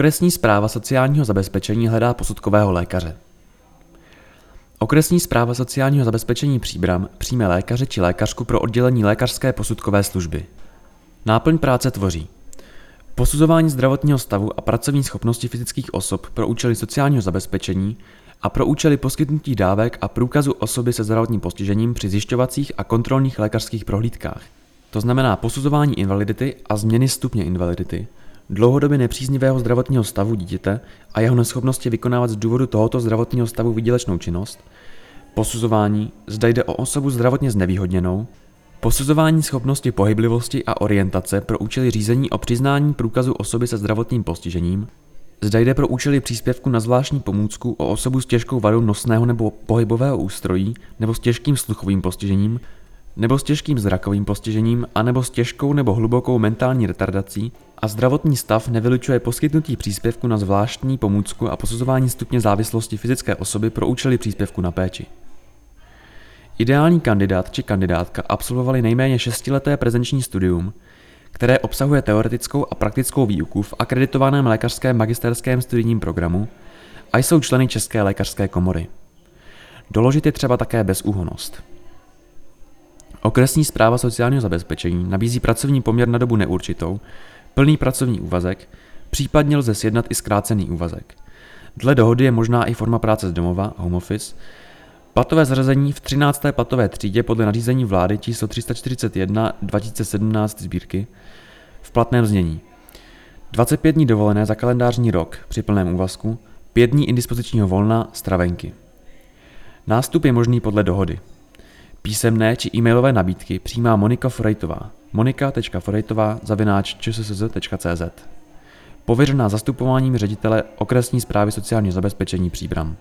Okresní zpráva sociálního zabezpečení hledá posudkového lékaře. Okresní zpráva sociálního zabezpečení Příbram přijme lékaře či lékařku pro oddělení lékařské posudkové služby. Náplň práce tvoří posuzování zdravotního stavu a pracovní schopnosti fyzických osob pro účely sociálního zabezpečení a pro účely poskytnutí dávek a průkazu osoby se zdravotním postižením při zjišťovacích a kontrolních lékařských prohlídkách. To znamená posuzování invalidity a změny stupně invalidity, dlouhodobě nepříznivého zdravotního stavu dítěte a jeho neschopnosti vykonávat z důvodu tohoto zdravotního stavu výdělečnou činnost, posuzování, zda jde o osobu zdravotně znevýhodněnou, posuzování schopnosti pohyblivosti a orientace pro účely řízení o přiznání průkazu osoby se zdravotním postižením, zda jde pro účely příspěvku na zvláštní pomůcku o osobu s těžkou vadou nosného nebo pohybového ústrojí nebo s těžkým sluchovým postižením, nebo s těžkým zrakovým postižením, anebo s těžkou nebo hlubokou mentální retardací a zdravotní stav nevylučuje poskytnutí příspěvku na zvláštní pomůcku a posuzování stupně závislosti fyzické osoby pro účely příspěvku na péči. Ideální kandidát či kandidátka absolvovali nejméně šestileté prezenční studium, které obsahuje teoretickou a praktickou výuku v akreditovaném lékařském magisterském studijním programu a jsou členy České lékařské komory. Doložit je třeba také bezúhonost. Okresní zpráva sociálního zabezpečení nabízí pracovní poměr na dobu neurčitou, plný pracovní úvazek, případně lze sjednat i zkrácený úvazek. Dle dohody je možná i forma práce z domova, home office, Platové zařazení v 13. platové třídě podle nařízení vlády číslo 341 2017 sbírky v platném znění. 25 dní dovolené za kalendářní rok při plném úvazku, 5 dní indispozičního volna, stravenky. Nástup je možný podle dohody. Písemné či e-mailové nabídky přijímá Monika Forejtová. monika.forejtová zavináč Pověřená zastupováním ředitele okresní zprávy sociálního zabezpečení Příbram.